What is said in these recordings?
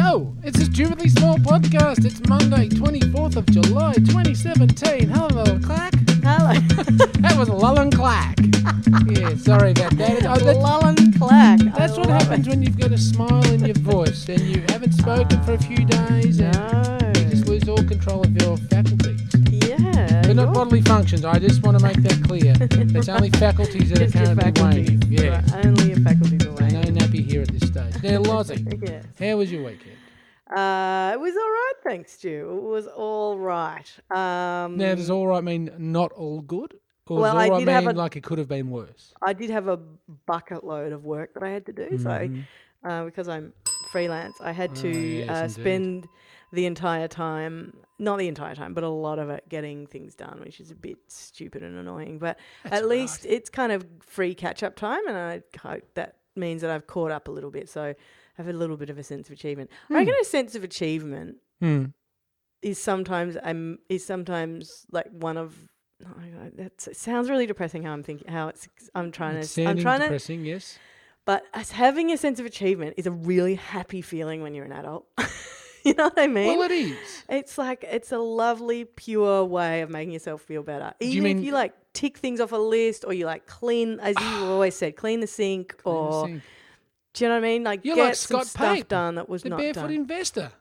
Yo, it's a stupidly small podcast. It's Monday, 24th of July, 2017. Hello, clack. Hello. That was lull and clack. yeah, sorry about that. Oh, that- Lullen Clack. I that's what love happens when you've got a smile in your voice and you haven't spoken for a few days and you just lose all control of your faculties. Yeah. But not you're bodily functions. I just want to make that clear. It's only faculties that just are currently faculties. waning. Yeah. Only your faculties are Now, Lozzie, Yes. how was your weekend? Uh, it was all right, thanks, Stu. It was all right. Um, Now, does all right mean not all good? Or Well, does I all right did mean have a- like it could have been worse? I did have a bucket load of work that I had to do. Mhm. So, uh, because I'm freelance, I had Oh, to yes, uh, spend the entire time, not the entire time, but a lot of it getting things done, which is a bit stupid and annoying. But That's at all least it's kind of free catch up time, and I hope that means that I've caught up a little bit. So I have a little bit of a sense of achievement. I reckon a sense of achievement Hmm. is sometimes um is sometimes like one of that sounds really depressing how I'm thinking how it's I'm trying It's to I'm trying to depressing, yes. but as having a sense of achievement is a really happy feeling when you're an adult. you know what I mean? Well, it is. it's like it's a lovely, pure way of making yourself feel better. Even you mean- if you like tick things off a list, or you like clean, as you've ah. always said, clean the sink, or Sink. do you know what I mean? Like You're get like some Scott stuff done that was the not barefoot done. investor.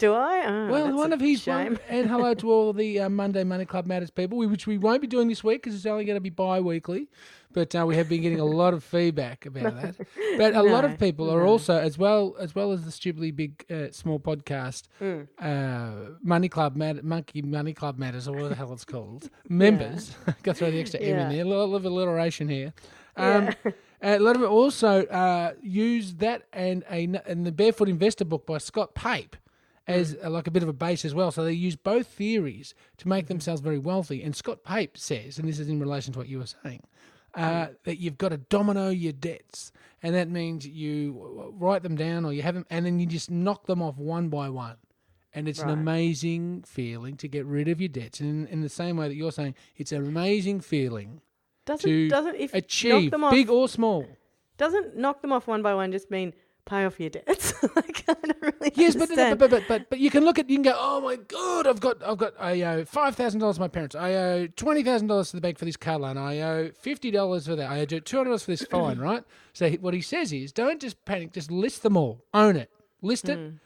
Do I? Oh, well, one of his shame. one, and hello to all the uh, Monday Money Club Matters people, which we won't be doing this week because it's only going to be bi-weekly. But uh, we have been getting a lot of feedback about that. But a lot of people are no. also, as well as well as the stupidly big uh, small podcast, Mm. uh, Money Club Mat- Monkey Money Club Matters, or what the hell it's called, members. Got to throw the extra M in Yeah. there. A little of alliteration here. Um, Yeah. a lot of it also uh, use that and a and the Barefoot Investor book by Scott Pape as Mm. uh, like a bit of a base as well. So they use both theories to make Mm-hmm. themselves very wealthy. And Scott Pape says, and this is in relation to what you were saying, uh, Mm. that you've got to domino your debts, and that means you write them down or you have them, and then you just knock them off one by one. And it's an amazing feeling to get rid of your debts. And in, in the same way that you're saying, it's an amazing feeling Doesn't to doesn't if knock achieve, them off, big or small. doesn't knock them off one by one just mean pay off your debts? like, I don't really Yes, but, but but but but you can look at you can go, oh my god, I've got I've got I owe five thousand dollars to my parents. I owe twenty thousand dollars to the bank for this car loan. I owe fifty dollars for that. I owe two hundred dollars for this fine. Right. So he- what he says is, don't just panic. Just list them all. Own it. List it, Mm.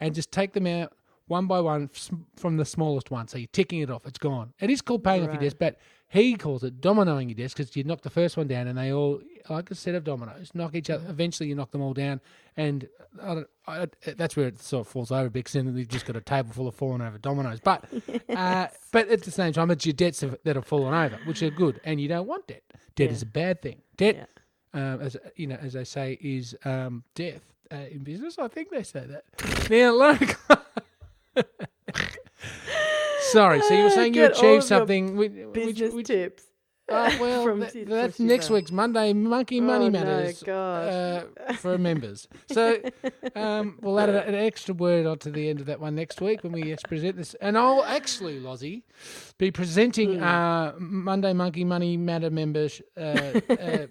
and just take them out one by one from the smallest one. So you're ticking it off. It's gone. It is called paying off your debts, but he calls it dominoing your debts because you knock the first one down, and they all like a set of dominoes knock each other. Eventually, you knock them all down, and I don't, I, that's where it sort of falls over because then you've just got a table full of fallen over dominoes. But uh, but at the same time, it's your debts have, that have fallen over, which are good, and you don't want debt. Debt Yeah. is a bad thing. Debt, um, as you know, as they say, is um, death uh, in business. I think they say that. Now, look. Sorry, so you were Ah, saying you get all achieved something. Which, Business which, tips. uh, well, from that- Sid- from that's Sid next week's Monday Monkey Money Oh, no, Matters gosh. uh, for members. So um, we'll add an extra word onto the end of that one next week when we present this. And I'll actually, Lozzie, be presenting Hmm. uh, Monday Monkey Money Matter members uh, uh,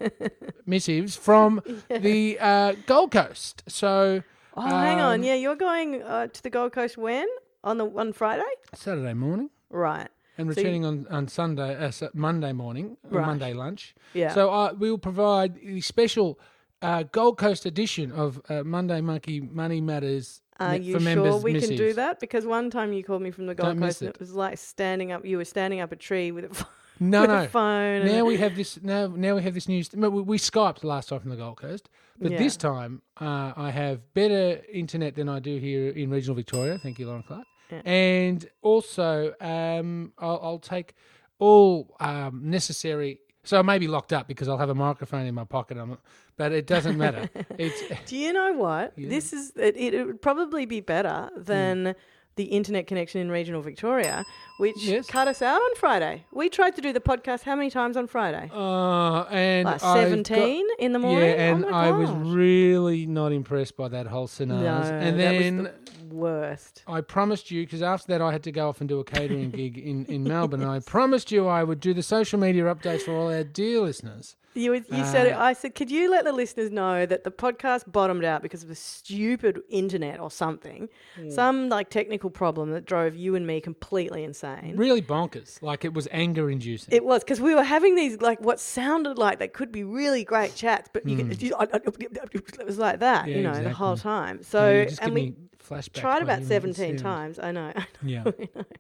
missives from the uh, Gold Coast. So Oh, hang um, on. Yeah, you're going uh, to the Gold Coast when on the on Friday, Saturday morning. right? And So you- returning on, on Sunday, uh, Su- Monday morning, or Right. Monday lunch. Yeah. So uh, we will provide the special uh, Gold Coast edition of uh, Monday Monkey Money Matters Are me- you for sure members we can do missives. that? Because one time you called me from the Gold Don't miss Coast, and it. it was like standing up. You were standing up a tree with a, ph- No, with no. a phone. and Now we have this. Now, now we have this news. We, we Skyped last time from the Gold Coast, but Yeah. this time uh, I have better internet than I do here in regional Victoria. Thank you, Lauren Clark. Yeah. And also, um, I'll, I'll take all um, necessary. So I may be locked up because I'll have a microphone in my pocket. But it doesn't matter. it's Do you know what? Yeah. This is it, it, it would probably be better than the internet connection in regional Victoria, which Yes. cut us out on Friday. We tried to do the podcast how many times on Friday? uh, and Like I've got- seventeen in the morning. Yeah, and oh I was really not impressed by that whole scenario. no, and that was then the worst. I promised you because after that I had to go off and do a catering gig in, in Melbourne. And I promised you I would do the social media updates for all our dear listeners. You, you said it. Uh, I said, could you let the listeners know that the podcast bottomed out because of a stupid internet or something, Hmm. some like technical problem that drove you and me completely insane. Really bonkers. Like it was anger inducing. It was because we were having these like what sounded like they could be really great chats, but you, it was like that. Yeah, you know, the whole time. So and we me flashbacks tried about seventeen times. I know. Yeah.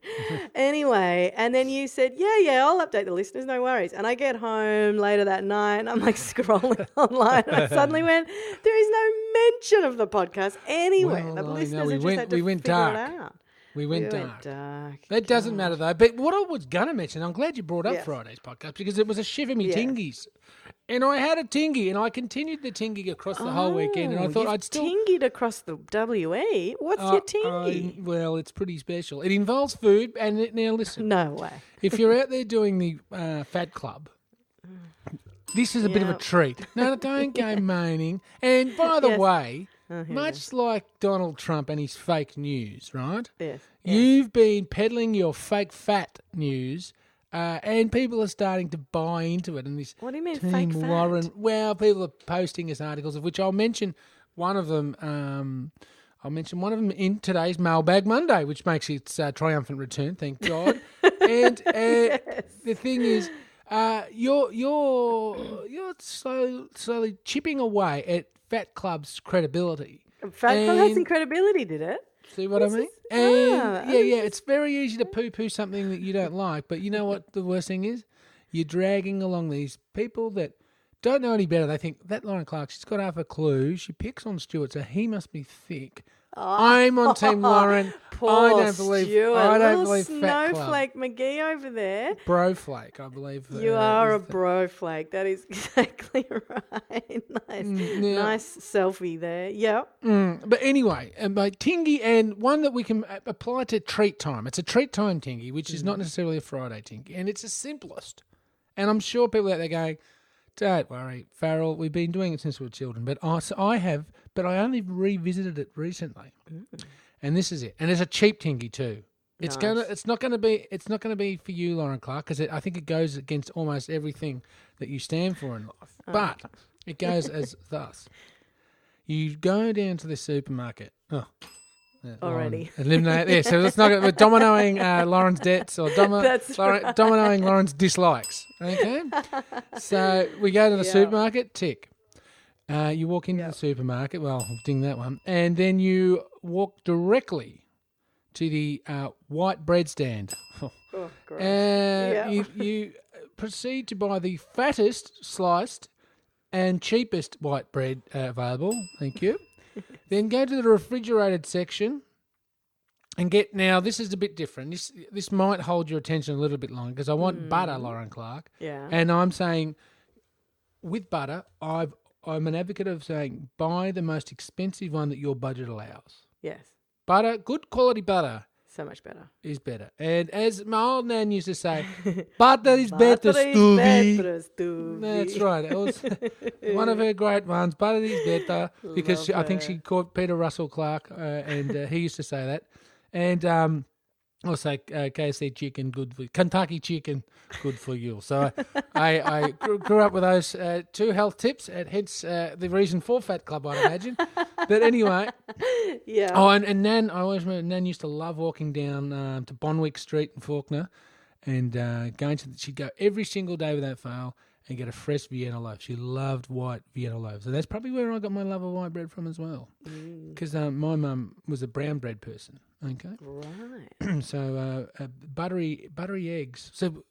anyway, and then you said, "Yeah, yeah, I'll update the listeners. No worries." And I get home later that night, and I'm like scrolling online, and I suddenly went, "There is no mention of the podcast anywhere. Well, the I know, listeners we went- had to we went dark. It out." We went We dark. went dark. That doesn't matter though. But what I was going to mention, I'm glad you brought up Yes. Friday's podcast because it was a shiver me Yes. tingies. And I had a tingy and I continued the tingy across the whole weekend. And I Oh, thought I'd still. tingied across the WE. What's Uh, your tingy? I- well, it's pretty special. It involves food. And it, now listen, no way. if you're out there doing the uh, Fat Club, this is a bit of a treat. No, don't go moaning. And by the Yes. way, Oh, much like Donald Trump and his fake news, right? Yes. You've been peddling your fake fat news, uh, and people are starting to buy into it. And this What do you mean, Team fake fat? Warren, well, people are posting us articles of which I'll mention one of them. Um, I'll mention one of them in today's Mailbag Monday, which makes its uh, triumphant return. Thank God. and uh, the thing is. Uh, you're you're you're slow, slowly chipping away at Fat Club's credibility. Fat Club has some credibility, did it? See what I mean? is- And ah, yeah, yeah, it's very easy to poo poo something that you don't like. But you know what the worst thing is? You're dragging along these people that don't know any better. They think that Lauren Clark, she's got half a clue. She picks on Stuart, so he must be thick. I'm on Team Lauren. Poor I don't believe Stuart. I don't Little believe snowflake McGee over there. Broflake, I believe. You uh, are a is the- bro. That is exactly right. nice, Mm, yeah. nice selfie there. Yep. Mm, but anyway, uh, my tingy and one that we can apply to treat time. It's a treat time tingy, which is Mm. not necessarily a Friday tingy, and it's the simplest. And I'm sure people out there going, "Don't worry, Farrell. We've been doing it since we were children." But I, so I have, but I only revisited it recently, Mm. and this is it. And it's a cheap tingy too. It's Nice. gonna. It's not gonna be. It's not gonna be for you, Lauren Clark, because I think it goes against almost everything that you stand for in life. Oh. But it goes as thus: you go down to the supermarket. Oh, yeah, Already. Lauren eliminate. Yeah, so let's not. We're dominoing uh, Lauren's debts or domi- Lauren, dominoing Lauren's dislikes. Okay. so we go to the Yeah. supermarket. Tick. Uh, you walk into the supermarket. Well, ding that one, and then you walk directly to the uh, white bread stand. Oh. Uh, Yeah. you, you proceed to buy the fattest sliced and cheapest white bread uh, available. Thank you. then go to the refrigerated section and get. Now this is a bit different. This this might hold your attention a little bit longer because I want butter, Lauren Clark, yeah. and I'm saying with butter, I've I'm an advocate of saying buy the most expensive one that your budget allows. yes. Butter, good quality butter So much better. is better. And as my old nan used to say, butter is better, Butter Stuvie. better, Stuvie. That's right. It was one of her great ones. Butter is better because she, I think she caught Peter Russell-Clarke, uh, and uh, he used to say that. And um, also uh, KFC chicken, good for Kentucky chicken, good for you. So I, I grew, grew up with those uh, two health tips, and hence uh, the reason for Fat Club, I'd imagine. But anyway, Yeah. Oh, and, and Nan, I always remember Nan used to love walking down um, to Bonwick Street in Fawkner and uh, going to, the, she'd go every single day without fail and get a fresh Vienna loaf. She loved white Vienna loaves. So that's probably where I got my love of white bread from as well. Mm. Because um, my mum was a brown bread person. Okay. Right. so uh, uh, buttery buttery eggs. So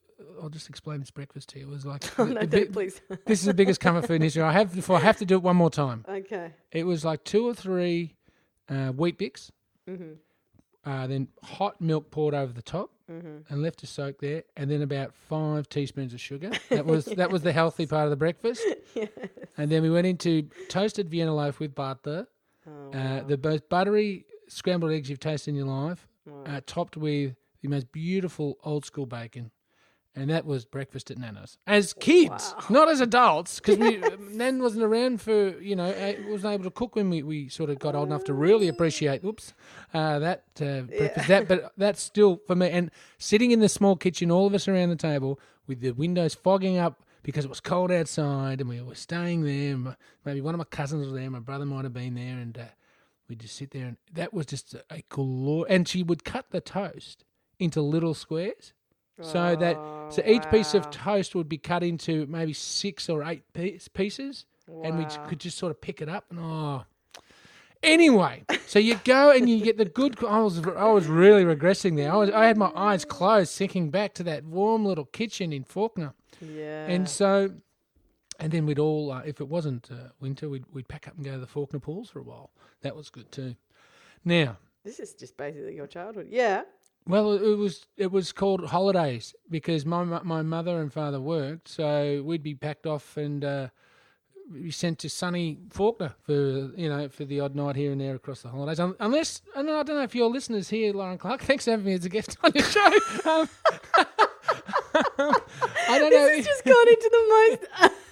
I'll just explain this breakfast to you. It was like, Oh, the- no, the don't, please. this is the biggest comfort food in history. I have, if I have to do it one more time. okay. It was like two or three uh, Weet-Bix, Mm-hmm. uh, then hot milk poured over the top Mm-hmm. and left to soak there, and then about five teaspoons of sugar. That was that was the healthy part of the breakfast. Yes. And then we went into toasted Vienna loaf with butter, Oh, uh, the most buttery scrambled eggs you've tasted in your life, wow. uh, topped with the most beautiful old school bacon. And that was breakfast at Nana's. As kids, Wow. not as adults, because Nan wasn't around for, you know, wasn't able to cook when we, we sort of got old enough to really appreciate, Oops, uh, that uh, breakfast. That, but that's still for me. And sitting in the small kitchen, all of us around the table with the windows fogging up because it was cold outside and we were staying there. and Maybe one of my cousins was there, my brother might have been there, and uh, we'd just sit there, and that was just a, a And she would cut the toast into little squares, so that so each piece of wow. toast would be cut into maybe six or eight piece, pieces, and we j- Wow. could just sort of pick it up and oh. Anyway, so you go and you get the good. I was I was really regressing there. I was I had my eyes closed, thinking back to that warm little kitchen in Fawkner, Yeah. and so, and then we'd all, uh, if it wasn't uh, winter, we'd we'd pack up and go to the Fawkner pools for a while. That was good too. Now, this is just basically your childhood. Yeah. Well, it was it was called holidays because my my mother and father worked, so we'd be packed off and uh, be sent to sunny Fawkner for you know for the odd night here and there across the holidays. Un- Unless and I don't know if your listeners here, Lauren Clark, thanks for having me as a guest on your show. Um, I don't know. This has just gone into the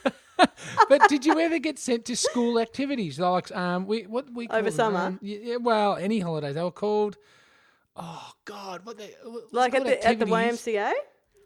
most. but did you ever get sent to school activities like um we what we Over them? summer? Um, yeah, well, any holidays they were called. Oh God, what they it uh, like at the, at the YMCA?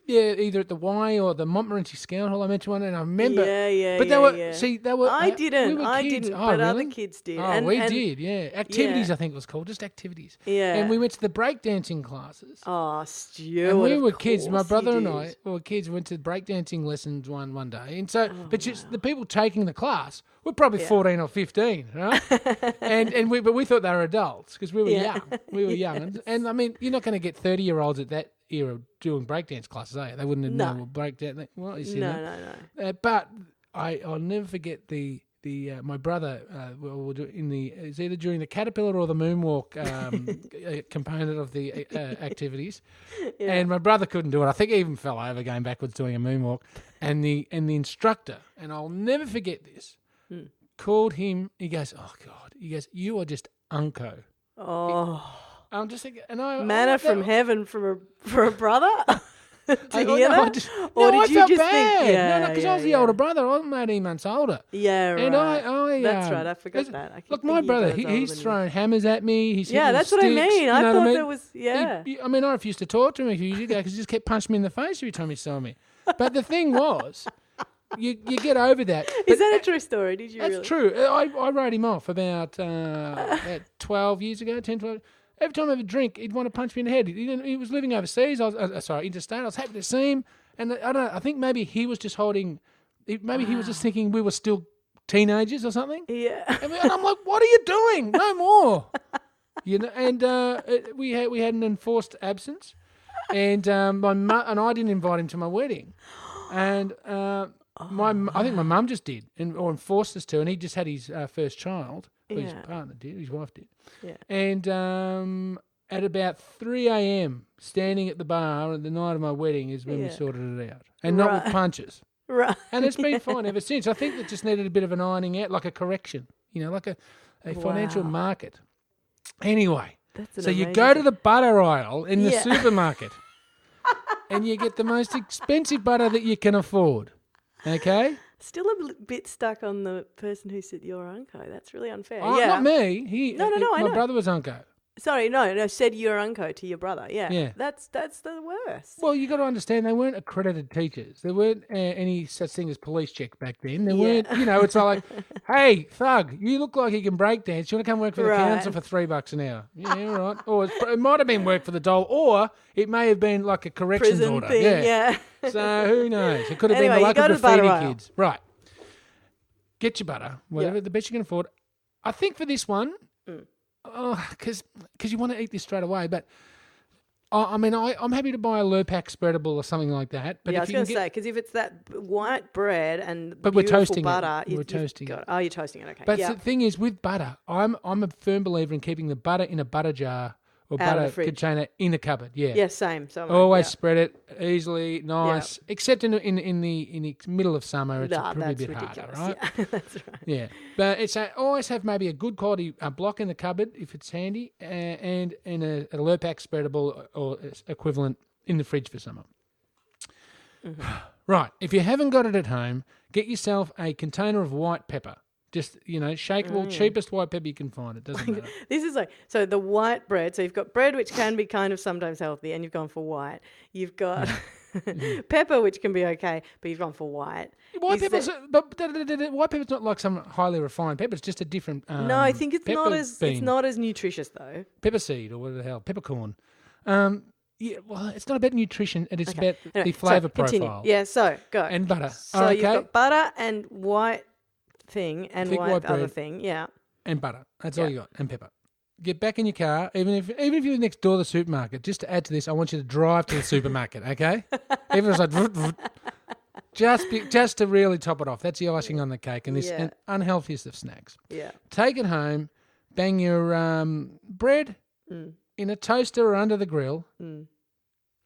Yeah, either at the Y or the Montmorency Scout Hall. I mentioned one, and I remember. Yeah, yeah, But they yeah, were yeah. see they were. I uh, didn't. We were I didn't, Oh, but other really? kids did. Oh, And- we and- did. Yeah, activities. Yeah. I think it was called just activities. Yeah. And we went to the breakdancing classes. Oh, Stuart. And we were kids. My brother and. I we were kids. Went to breakdancing lessons one one day, and so, Oh, but just the people taking the class were probably fourteen or fifteen, right? and and we, but we thought they were adults because we were young. We were young, and, and I mean, you're not going to get thirty year olds at that era doing breakdance classes, you? They wouldn't have No. known what breakdance. What is No, it? no, no. Uh, but I, I'll never forget the the uh, my brother uh, well, we'll do in the it's either during the caterpillar or the moonwalk um, uh, component of the uh, activities, and my brother couldn't do it. I think he even fell over going backwards doing a moonwalk, and the and the instructor and I'll never forget this Hmm. called him. He goes, "Oh God," he goes, "You are just unco." Oh, I'm just thinking, and I manna I, from heaven from a for a brother. to I, hear no, that? just, or no, did I you just bad. think? Yeah, no, no, because I yeah, was the yeah. older brother. I'm 18 months older. Yeah, right. And I, I That's um, right. I forgot that. I look, my brother, he, he's you. throwing hammers at me. He's Yeah, that's what I mean. I thought mean? there was. Yeah. He- I mean, I refused to talk to him a few years ago because he just kept punching me in the face every time he saw me. But the thing was, you you get over that. Is that a true story? Did you That's really? true. I, I wrote him off about, uh, about 12 years ago, 10, 12. Every time I have a drink, he'd want to punch me in the head. He, didn't, he was living overseas. I was, uh, sorry, interstate. I was happy to see him. And I don't know, I think maybe he was just holding, maybe he was just thinking we were still teenagers or something. Yeah. And, we- and I'm like, what are you doing? No more. You know, and uh, it- we had we had an enforced absence, and um, my mu- and I didn't invite him to my wedding, and uh, my I think my mum just did, and or enforced us to, and he just had his uh, first child. Well, His Yeah. partner did, his wife did, Yeah. and um, at about three a.m., standing at the bar at the night of my wedding is when we Yeah. sorted it out, and not with punches. Right. And it's been fine ever since. I think it just needed a bit of an ironing out, like a correction, you know, like a, a financial Wow. market. Anyway, That's an so you go to amazing- the butter aisle in the Yeah. supermarket and you get the most expensive butter that you can afford. Okay? Still a bit stuck on the person who said your uncle. That's really unfair. Oh, yeah. Not me. He, No, no, no, My know. brother was Unco. Sorry, no, no. Said your uncle to your brother. Yeah. Yeah. That's that's the worst. Well, you got to understand they weren't accredited teachers. There weren't uh, any such thing as police check back then. There Yeah. weren't, you know, it's like, hey, thug, you look like you can break dance. You want to come work for the Right. council for three bucks an hour? Yeah, all right. Or it's, it might have been work for the doll, or it may have been like a corrections Prison order. thing. yeah. So who knows? It could have Anyway, been the go local to the butter graffiti kids. Right. Get your butter, whatever the best you can afford. I think for this one, Mm. because because you want to eat this straight away, but. I I mean, I, I'm happy to buy a Lurpak spreadable or something like that. But yeah, I if was going to say because if it's that white bread and But we're toasting it. butter, We're you- you've toasting got- it. Oh, you're toasting it. Okay. But yeah. the thing is, with butter, I'm I'm a firm believer in keeping the butter in a butter jar or Out butter container in the cupboard. Yeah, yeah, same. So I, always yeah. spread it easily, nice. Except in in in the in the middle of summer, it's Nah, probably a bit ridiculous. harder, right? Yeah, that's right. Yeah, but it's a, always have maybe a good quality uh, block in the cupboard if it's handy, uh, and and a, a Lurpak spreadable or its equivalent in the fridge for summer. Mm-hmm. Right, if you haven't got it at home, get yourself a container of white pepper. Just you know, shakeable, Mm. cheapest white pepper you can find. It doesn't matter. This is like so the white bread. So you've got bread which can be kind of sometimes healthy, and you've gone for white. You've got pepper, which can be okay, but you've gone for white. White pepper's, that- but da- da- da- white pepper's not like some highly refined pepper. It's just a different. Um, no, I think it's not pepper as it's not as nutritious though. pepper seed or whatever the hell, peppercorn. Um, yeah, well, it's not about nutrition. It is Okay. about Anyway, the flavour so, continue. profile Yeah, so go. and butter. so okay, you've got butter and white thing and Thick white, white other bread. thing. Yeah. and butter. That's all Yeah. you got, and pepper. Get back in your car, even if even if you're next door to the supermarket. Just to add to this, I want you to drive to the supermarket. Okay, even if it's like vroom, vroom, just be, just to really top it off. That's the icing on the cake, and this Yeah. an unhealthiest of snacks. Yeah. Take it home, bang your um, bread Mm. in a toaster or under the grill. Mm.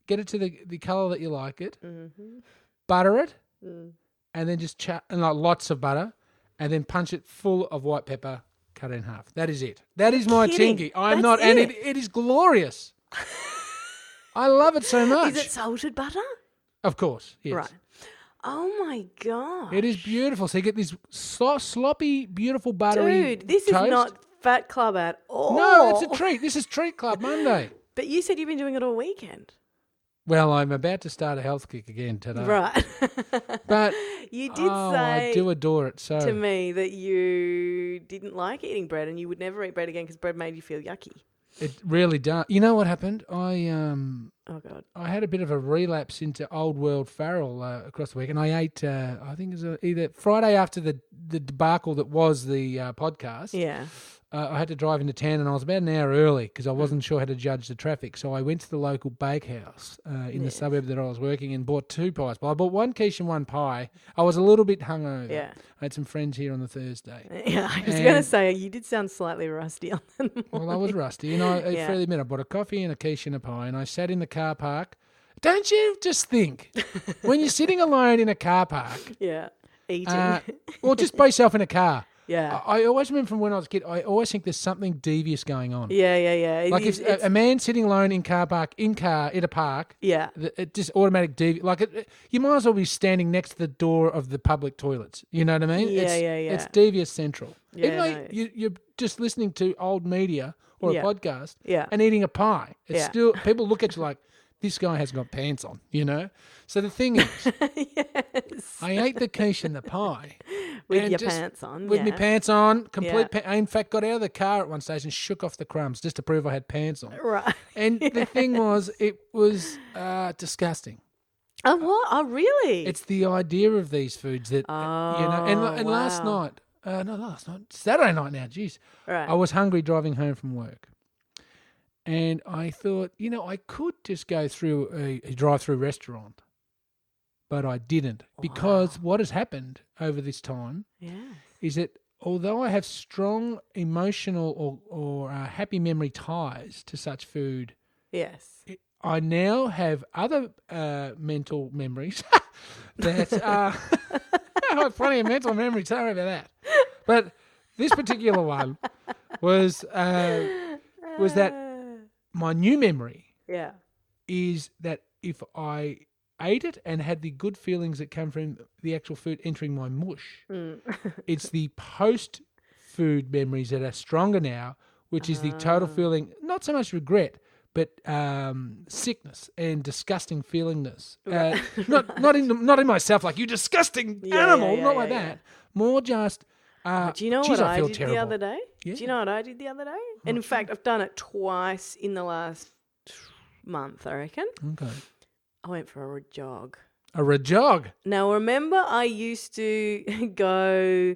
Get it to the the color that you like it. Mm-hmm. Butter it, Mm. and then just chat and like lots of butter, and then punch it full of white pepper, cut it in half. That is it. That is my kidding. tinky. I'm That's not, and it. it, it is glorious. I love it so much. Is it salted butter? of course, yes. Right. Oh my god. It is beautiful. So you get this slo- sloppy, beautiful buttery. Dude, this toast. is not Fat Club at all. No, it's a treat. This is Treat Club Monday. But you said you've been doing it all weekend. Well, I'm about to start a health kick again today. Right. But you did oh, say I do adore it. So to me that you didn't like eating bread and you would never eat bread again because bread made you feel yucky. it really does. You know what happened? I um Oh god. I had a bit of a relapse into old world Farrell uh, across the week, and I ate. Uh, I think it was uh, either Friday after the the debacle that was the uh, podcast. Yeah. Uh, I had to drive into town, and I was about an hour early because I wasn't sure how to judge the traffic. So I went to the local bakehouse uh, in the suburb that I was working in, bought two pies. Well, I bought one quiche and one pie. I was a little bit hungover. Yeah. I had some friends here on the Thursday. Yeah, I was going to say you did sound slightly rusty on them. Well, I was rusty, and I, I Yeah. freely admit I bought a coffee and a quiche and a pie, and I sat in the car park. Don't you just think when you're sitting alone in a car park, yeah, eating. uh, or just by yourself in a car? Yeah. I, I always remember from when I was a kid. I always think there's something devious going on. yeah, yeah, yeah. It Like if a, a man sitting alone in car park in car in a park, yeah, the- it just automatic devi Like it, it- you might as well be standing next to the door of the public toilets. You know what I mean? Yeah, it's, yeah, yeah. It's devious central. Yeah, Even though no. you, you're just listening to old media or Yeah. a podcast yeah. and eating a pie, it's Yeah. still people look at you like this guy hasn't got pants on. You know. So the thing is, yes. I ate the quiche and the pie With your just- pants on. with yeah. my pants on, complete. Yeah. Pa- I in fact got out of the car at one stage and shook off the crumbs just to prove I had pants on. Right. And the thing was, it was uh, disgusting. Oh, what? Oh, really? It's the idea of these foods that uh, you know. And, Oh, and last night, uh, no, last night, Saturday night now. Jeez, right. I was hungry driving home from work, and I thought, you know, I could just go through a, a drive-through restaurant, but I didn't because what has happened over this time yeah. is that although I have strong emotional or, or uh, happy memory ties to such food, Yes. I now have other uh, mental memories that uh, I have plenty of mental memories. Sorry about that. But this particular one was uh, was that my new memory Yeah. is that if I ate it and had the good feelings that come from the actual food entering my mush, Mm. it's the post food memories that are stronger now, which is the total Ah. feeling, not so much regret, but um, sickness and disgusting feelingness. Uh, not not in not in myself, like you disgusting Yeah, animal, yeah, not yeah, like yeah. that. More just. Uh, Do you know geez, what I I, did terrible. the other day? Yeah. Do you know what I did the other day? And in fact, I've done it twice in the last month, I reckon. Okay. I went for a jog. A jog. Now, remember, I used to go,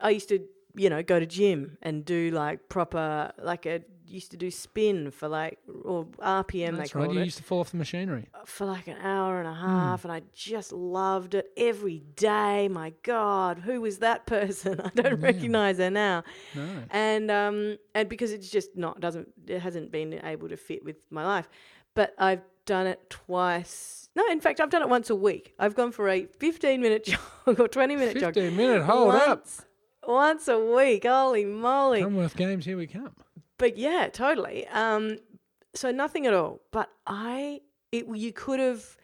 I used to, you know, go to gym and do like proper, like a, used to do spin for like, or RPM That's they right. You it, used to fall off the machinery. for like an hour and a Hmm. half. And I just loved it every day. My God, who was that person? I don't recognize her now. No. And, um, and because it's just not, doesn't, it hasn't been able to fit with my life. But I've done it twice. No, in fact, I've done it once a week. I've gone for a 15 minute jog or 20 minute jog. 15 minute, hold up. once, Once a week. Holy moly. Commonwealth Games, here we come. But yeah, totally. Um, so nothing at all. But I, it, you could have,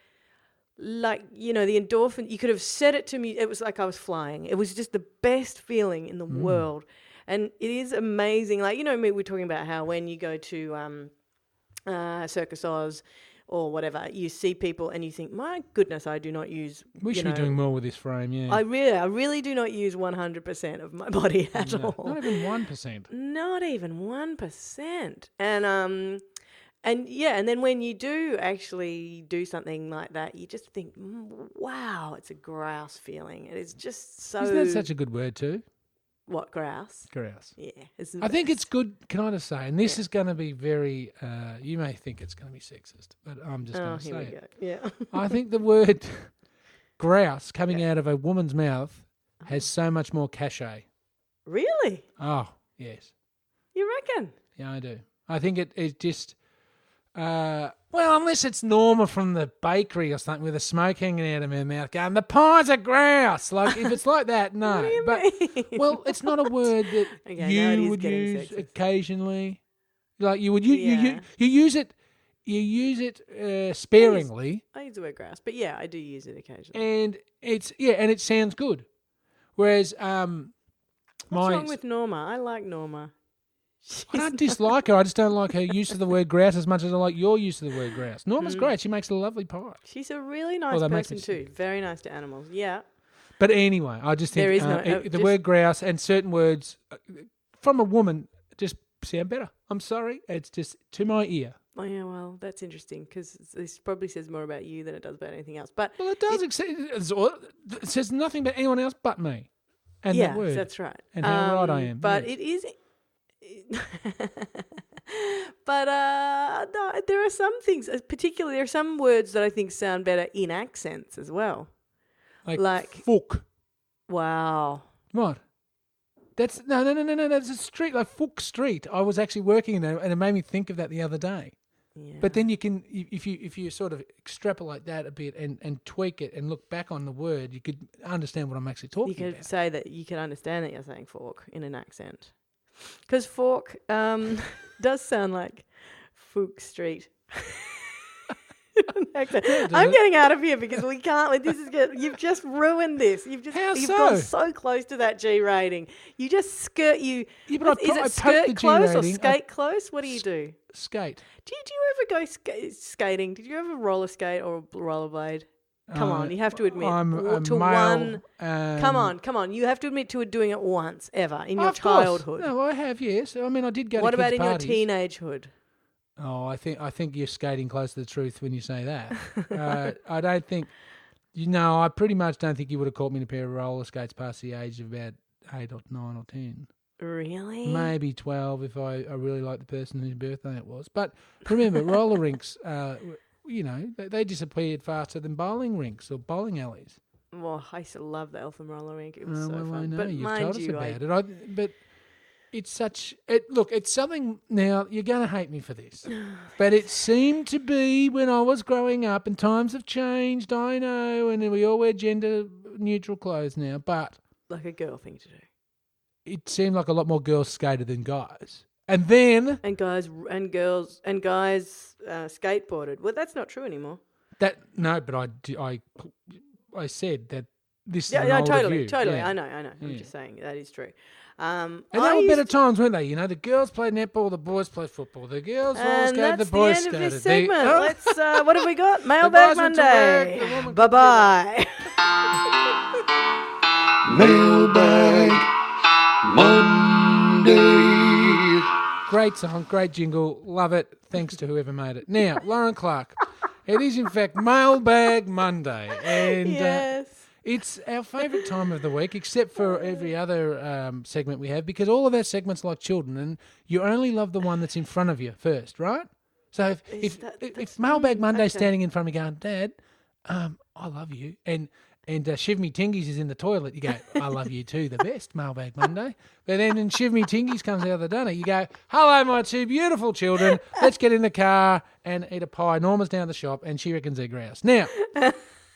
like, you know, the endorphin, you could have said it to me. It was like I was flying. It was just the best feeling in the world. And it is amazing. Like, you know, me, we're talking about how when you go to um, uh, Circus Oz, or whatever, you see people and you think, my goodness, I do not use. We should know, be doing more with this frame, yeah. I really, I really do not use 100% of my body at No, all. not even 1%. Not even one percent. And um, and yeah, and then when you do actually do something like that, you just think, "Mm, wow, it's a grouse feeling. It is just so. Isn't that such a good word, too? What grouse? Grouse. Yeah, I think it's good. Can I just say, and this is going to be very, uh, you may think it's going to be sexist, but I'm just Oh, going to here say we it. go. Yeah. I think the word grouse coming out of a woman's mouth has so much more cachet. really? Oh, yes. You reckon? Yeah, I do. I think it, it just, uh, well, unless it's Norma from the bakery or something with a smoke hanging out of her mouth going, the pie's are grouse. Like, if it's like that, no. What do you but, mean? well, it's not a word that Okay, you would use sexist. occasionally. Like, you would, you, you, you, you use it, you use it uh, sparingly. I use the word grouse, but yeah, I do use it occasionally. and it's yeah, and it sounds good. Whereas um, What's wrong with Norma? I like Norma. I don't dislike her. I just don't like her use of the word grouse as much as I like your use of the word grouse. Norma's Mm. great. She makes a lovely pie. She's a really nice that makes person too. Very nice to animals. Yeah. But anyway, I just think There is uh, no- it- uh, the just- word grouse and certain words uh, from a woman just sound better. I'm sorry, it's just to my ear. Oh yeah, well, that's interesting because this probably says more about you than it does about anything else. But Well, it does. accept, it's all- it says nothing about anyone else but me. And yeah, that word. that's right. And how right I am, But yeah. it is. but uh, no, there are some things, uh, particularly there are some words that I think sound better in accents as well. like, like- fuck. Wow. What? That's no, no, no, no, no. That's a street like Fook Street. I was actually working in it, and it made me think of that the other day. Yeah. But then you can, if you if you sort of extrapolate that a bit and, and tweak it and look back on the word, you could understand what I'm actually talking you could about. say that you could understand that you're saying fork in an accent. Because fork um, does sound like Fook Street. Does I'm it? getting out of here because we can't. This is good. You've just ruined this. You've just How you've so? gone so close to that G rating. You just skirt you. Yeah, but what- I is it skirt close or rating. I- skate close? What do you do? Skate. Do you, do you ever go ska- skating? Did you ever roller skate or rollerblade? Come on, Uh, you have to admit I'm to one. Come on, come on. You have to admit to doing it once ever in your of course. childhood. No, I have. Yes. I mean, I did go. What about in parties. your teenagehood? Oh, I think I think you're skating close to the truth when you say that. uh, I don't think you know. I pretty much don't think you would have caught me in a pair of roller skates past the age of about eight or nine or ten, Really? maybe twelve if I, I really like the person whose birthday it was. But remember, roller rinks, uh, you know, they, they disappeared faster than bowling rinks or bowling alleys. Well, I used to love the Eltham roller rink. It was Oh, so well, fun. I know but you've mind told us you, about I, it. I, but it's such. It look. It's something. Now you're going to hate me for this, but it seemed to be when I was growing up, and times have changed. I know, and we all wear gender neutral clothes now. But like a girl thing to do. it seemed like a lot more girls skated than guys. And then And guys and girls and guys uh, skateboarded. Well, that's not true anymore. that no, but I I I said that this is Yeah, an no, older totally, view. totally. Yeah. I know, I know. I'm just saying that is true. Um, And I they were used better times, weren't they? You know, the girls played netball, the boys played football. The girls roller And skated, that's the boys the end skated. of this The- segment. Oh! Let's. Uh, what have we got? Mailbag guys went to work, Monday. woman Bye bye. Mailbag Monday. Great song, great jingle, love it. Thanks to whoever made it. Now, Lauren Clark, it is in fact Mailbag Monday, and uh, it's our favourite time of the week, except for every other um, segment we have, because all of our segments are like children, and you only love the one that's in front of you first, right? So if Is if, that- if, Mailbag Monday's okay. standing in front of me going, Dad, um, I love you, and and uh, Shiv Me Tingies is in the toilet, you go, I love you too, the best, Mailbag Monday. But then when Shiv Me Tingies comes out of the dunner, you go, hello, my two beautiful children, let's get in the car and eat a pie. Norma's down the shop, and she reckons they're grouse. Now,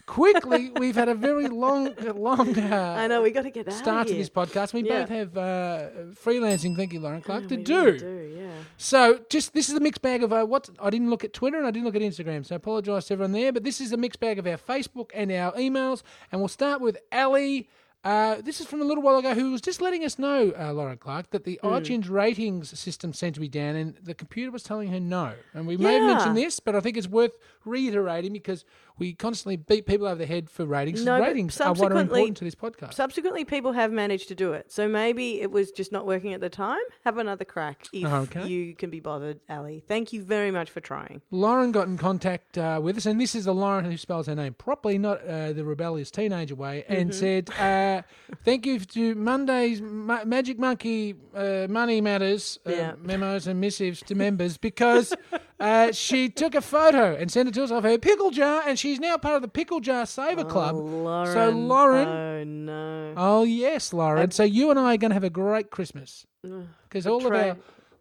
quickly, we've had a very long, long uh, I know. We got to get out start of to this podcast. We Yeah. both have uh, freelancing, thank you, Lauren Clark, Yeah, to we do. really do. Yeah. So, just this is a mixed bag of uh, what I didn't look at Twitter and I didn't look at Instagram, so I apologise to everyone there. But this is a mixed bag of our Facebook and our emails, and we'll start with Ali Uh, this is from a little while ago. Who was just letting us know, uh, Lauren Clark, that the iTunes ratings system seemed to be down, and the computer was telling her no. And we may have mentioned this, but I think it's worth reiterating because we constantly beat people over the head for ratings. No, ratings are what are important to this podcast. Subsequently, people have managed to do it. So maybe it was just not working at the time. Have another crack if Okay. you can be bothered, Ali. Thank you very much for trying. Lauren got in contact uh, with us, and this is the Lauren who spells her name properly, not uh, the rebellious teenager way, and said, uh, "Thank you to Monday's Ma- Magic Monkey uh, Money Matters uh, Yeah. memos and missives to members because uh, she took a photo and sent it to us of her pickle jar, and she's now part of the Pickle Jar Saver Club. Oh, Lauren. So Lauren, Oh, no. oh yes, Lauren. so you and I are going to have a great Christmas because all of our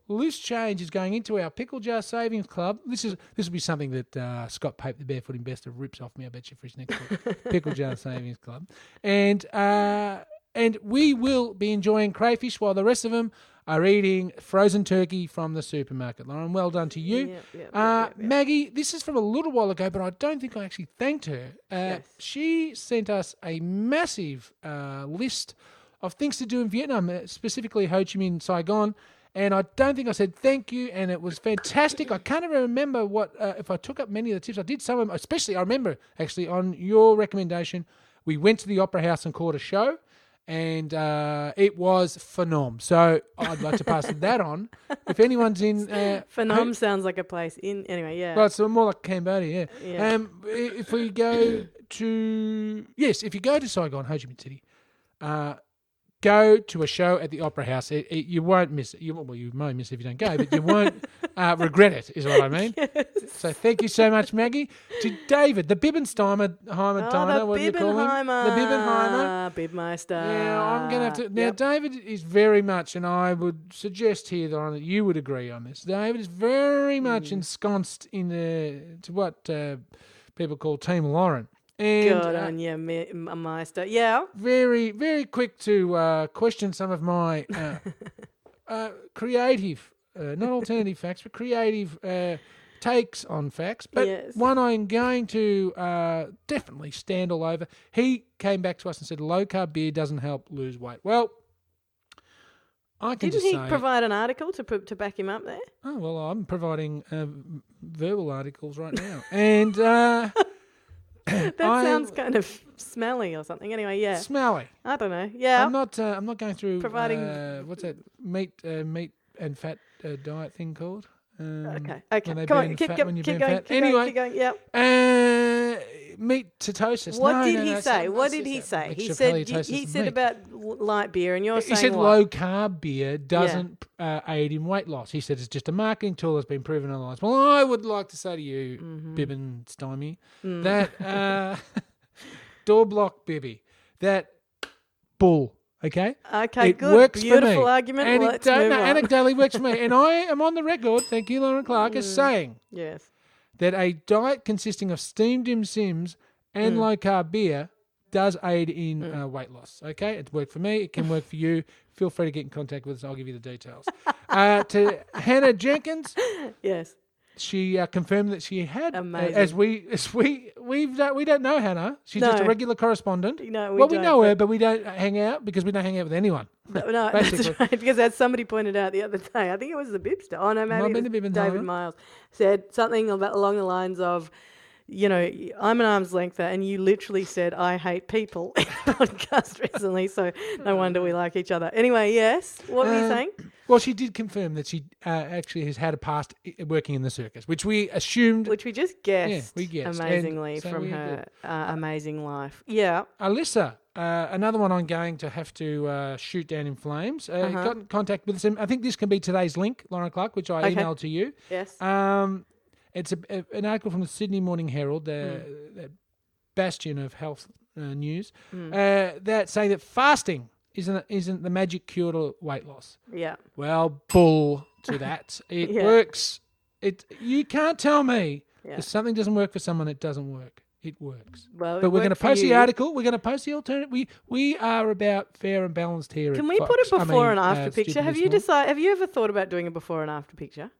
loose change is going into our pickle jar savings club. This is this will be something that uh, Scott Pape, the barefoot investor, rips off me. I bet you for his next book, pickle jar savings club, and uh, and we will be enjoying crayfish while the rest of them are eating frozen turkey from the supermarket. Lauren, well done to you. Yep, yep, uh, yep, yep. Maggie, this is from a little while ago, but I don't think I actually thanked her. Uh, Yes. She sent us a massive uh, list of things to do in Vietnam, uh, specifically Ho Chi Minh, Saigon. And I don't think I said thank you, and it was fantastic. I can't even remember what uh, if I took up many of the tips. I did some of them, especially I remember actually on your recommendation. We went to the Opera House and caught a show, and uh, it was phenom. So I'd like to pass that on. If anyone's in uh, Phnom sounds like a place in. Anyway, yeah. well, it's more like Cambodia, yeah. Yeah. Um, if we go to yes, if you go to Saigon, Ho Chi Minh City, uh, go to a show at the Opera House. It, it, you won't miss it. You, well, you may miss it if you don't go, but you won't uh, regret it. Is what I mean. So thank you so much, Maggie. To David, the Bibbensteimer, Heimer, oh, Diner, the what do you call him? Bibbenheimer. The Bibbenheimer. Bibmeister. Yeah, I'm going to have to. Now, Yep. David is very much, and I would suggest here that you would agree on this. David is very much Mm. ensconced in the to what uh, people call Team Lauren, and Good uh, on you, Me- Meister. Yeah. very very quick to uh, question some of my uh, uh, creative, uh, not alternative facts, but creative. Uh, Takes on facts, but Yes. one I'm going to uh, definitely stand all over. He came back to us and said low carb beer doesn't help lose weight. Well, I can Didn't he provide an article to put, to back him up there? oh well, I'm providing uh, verbal articles right now, and uh, That I- sounds kind of smelly or something. Anyway, yeah. smelly. I don't know. Yeah. I'm not. Uh, I'm not going through Providing- Uh, what's that meat, uh, meat and fat uh, diet thing called? Um, okay. Okay. Come on. Keep, fat keep, going. Keep Anyway, going. Keep going. Yep. Meat totosis. What No, did no, he no, say? What did he say? He said. He said meat. about light beer, and you're He saying said what? low carb beer doesn't uh, aid in weight loss. He said it's just a marketing tool that's been proven otherwise. Well, I would like to say to you, Mm-hmm. Bibben Stymie, Mm. that uh, door block Bibby, that bull. Okay, Okay, it good. works Beautiful me. argument. Anecdote- Let's move on. Anecdotally works for me, and I am on the record. Thank you, Lauren Clark, Mm. as saying yes. That a diet consisting of steamed dim sims and Mm. low carb beer does aid in uh, weight loss. Okay, it's worked for me. It can work for you. Feel free to get in contact with us. I'll give you the details. uh, to Hannah Jenkins, Yes. She uh, confirmed that she had. uh, Amazing. as we, as we, we don't, we don't know Hannah. She's just a regular correspondent. No, we well, we know her, but- we don't hang out because we don't hang out with anyone. No, no, that's right. Because as somebody pointed out the other day, I think it was the Bibster. Oh no, maybe it was been the David Miles said something about along the lines of, you know, I'm an arm's length, and you literally said I hate people in a podcast recently. So no wonder we like each other. Anyway, yes. What were you Uh, saying? Well, she did confirm that she uh, actually has had a past working in the circus, which we assumed. Which we just guessed, we guessed, amazingly so from her uh, amazing life. Yeah. Alyssa, uh, another one I'm going to have to uh, shoot down in flames. Uh, Got in contact with us. I think this can be today's link, Lauren Clark, which I Okay. emailed to you. Yes. Um, it's a, a- an article from the Sydney Morning Herald, the, Hmm. the bastion of health uh, news, Hmm. uh, that saying that fasting isn't isn't the magic cure to weight loss. yeah. Well, bull to that. It Yeah. works. It you can't tell me Yeah. if something doesn't work for someone, it doesn't work. It works. Well, but we're going to post the article. We're going to post the alternative. We we are about fair and balanced here. Can we put a Fox. I before mean, and after uh, picture? Have you decided? Have you ever thought about doing a before and after picture?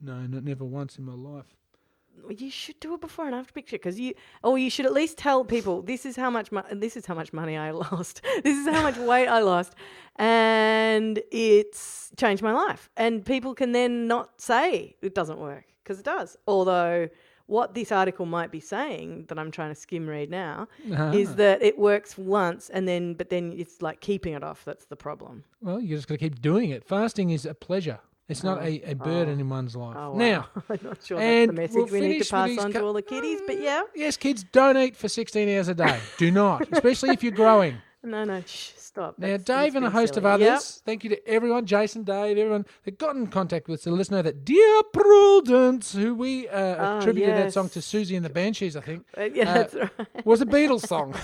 No, not never once in my life. you should do a before and after picture because you, or you should at least tell people this is how much mo- this is how much money I lost, this is how much weight I lost, and it's changed my life. And people can then not say it doesn't work because it does. Although what this article might be saying that I'm trying to skim read now uh-huh. is that it works once and then, but then it's like keeping it off that's the problem. Well, you just got to keep doing it. Fasting is a pleasure. It's not a, a burden in one's life. Oh, wow. Now, I'm not sure that's the message we'll we need to pass on to all the kiddies, but yeah. yes, kids, don't eat for 16 hours a day. Do not, especially if you're growing. No, no, shh, stop. Now, That's- Dave that's and a host of others, Yep. thank you to everyone, Jason, Dave, everyone that got in contact with us to let us know that Dear Prudence, who we uh, Oh, attributed that song to. Siouxsie and the Banshees, I think, Uh, yeah, uh, that's right. was a Beatles song.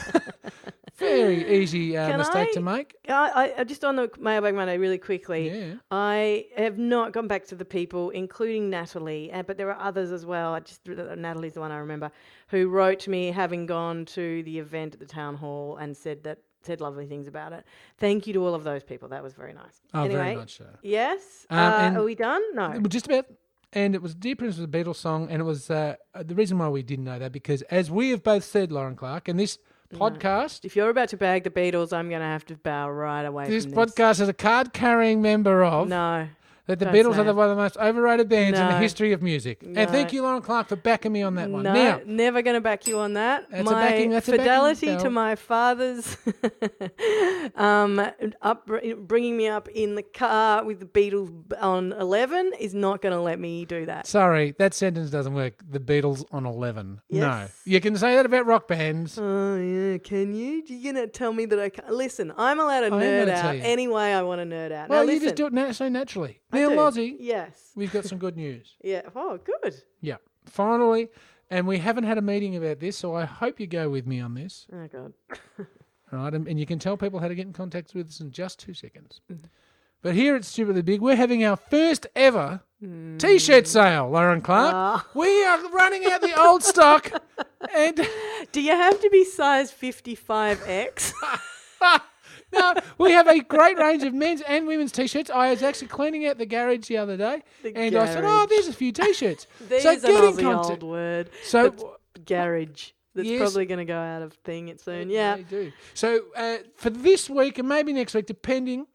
Very easy uh, Can mistake to make. I, I just on the mailbag Monday really quickly. Yeah. I have not gone back to the people, including Natalie, uh, but there are others as well. I just Natalie's the one I remember who wrote to me having gone to the event at the town hall and said that said lovely things about it. Thank you to all of those people. That was very nice. Oh, anyway, very much so. Yes. Um, uh, and- are we done? No. Well, just about. And it was Dear Prudence was a Beatles song, and it was uh, the reason why we didn't know that because, as we have both said, Lauren Clark, and this podcast, If you're about to bag the Beatles, I'm going to have to bow right away this this. podcast is a card-carrying member of No. That the don't Beatles are the, one of the most overrated bands in the No. history of music. And thank you, Lauren Clark, for backing me on that one. No, Now, never going to back you on that. That's a my backing- that's a backing fidelity to my father's, um, up bringing me up in the car with the Beatles on eleven is not going to let me do that. sorry, that sentence doesn't work. The Beatles on 11. No. Yes. You can say that about rock bands. Oh yeah, can you? You're gonna tell me that I can't listen? I'm allowed to am nerd gonna out you. any way I want to nerd out. well, now, you listen, just do it na- so naturally. Neil. Lozzie, Yes. we've got some good news. Yeah. Oh, good. Yeah. Finally, and we haven't had a meeting about this, so I hope you go with me on this. Oh God. right? And, and you can tell people how to get in contact with us in just two seconds. Mm-hmm. But here at Stupidly Big, we're having our first ever T-shirt sale, Lauren Clark. Ah. We are running out the old stock, and Do you have to be size 55x? no, we have a great range of men's and women's T-shirts. I was actually cleaning out the garage the other day, The and I said, "Oh, there's a few T-shirts." There's so an get in contact. old word. So That's garage. That's Yes. probably going to go out of thing it soon. Yeah. They do. So uh, for this week and maybe next week, depending,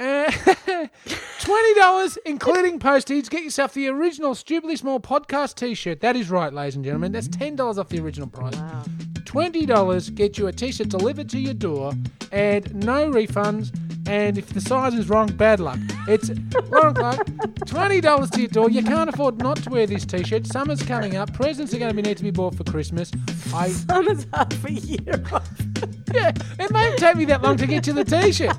uh, twenty dollars including postage. Get yourself the original Stupidly Small podcast T-shirt. That is right, ladies and gentlemen. That's ten dollars off the original price. Wow. Twenty dollars get you a T-shirt delivered to your door, and no refunds. And if the size is wrong, bad luck. It's Lauren Clark. Twenty dollars to your door. You can't afford not to wear this T-shirt. Summer's coming up. Presents are going to be need to be bought for Christmas. I Summer's half a year off. yeah, it may take me that long to get you the T-shirt.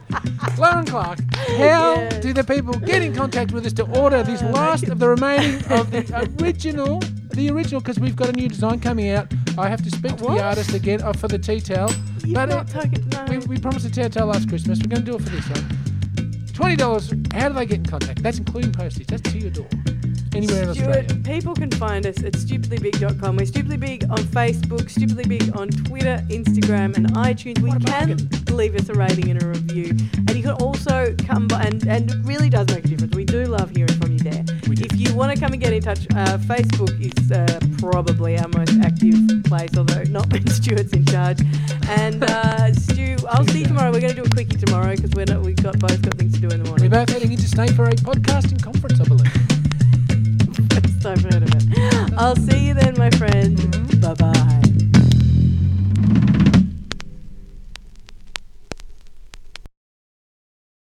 Lauren Clark, how do the people get in contact with us to order this last of the remaining of the original, the original? Because we've got a new design coming out. I have to speak to What? the artist again uh, for the tea towel. You've but not uh, taken no. we, we promised a tea towel last Christmas. We're going to do it for this one. Twenty dollars. How do they get in contact? That's including postage. That's to your door. Anywhere in Australia. Stuart, people can find us at stupidlybig.com. We're stupidly big on Facebook, stupidly big on Twitter, Instagram, and iTunes. We can leave us a rating and a review. And you can also come by, and, and it really does make a difference. We do love hearing from you you want to come and get in touch, uh, Facebook is uh, probably our most active place, although not when Stuart's in charge. And uh, Stu, I'll see you tomorrow. We're going to do a quickie tomorrow because we're not, we've got both got things to do in the morning. We're both heading into Snake for a podcasting conference, I believe. I've heard of it. I'll see you then, my friend. Bye bye.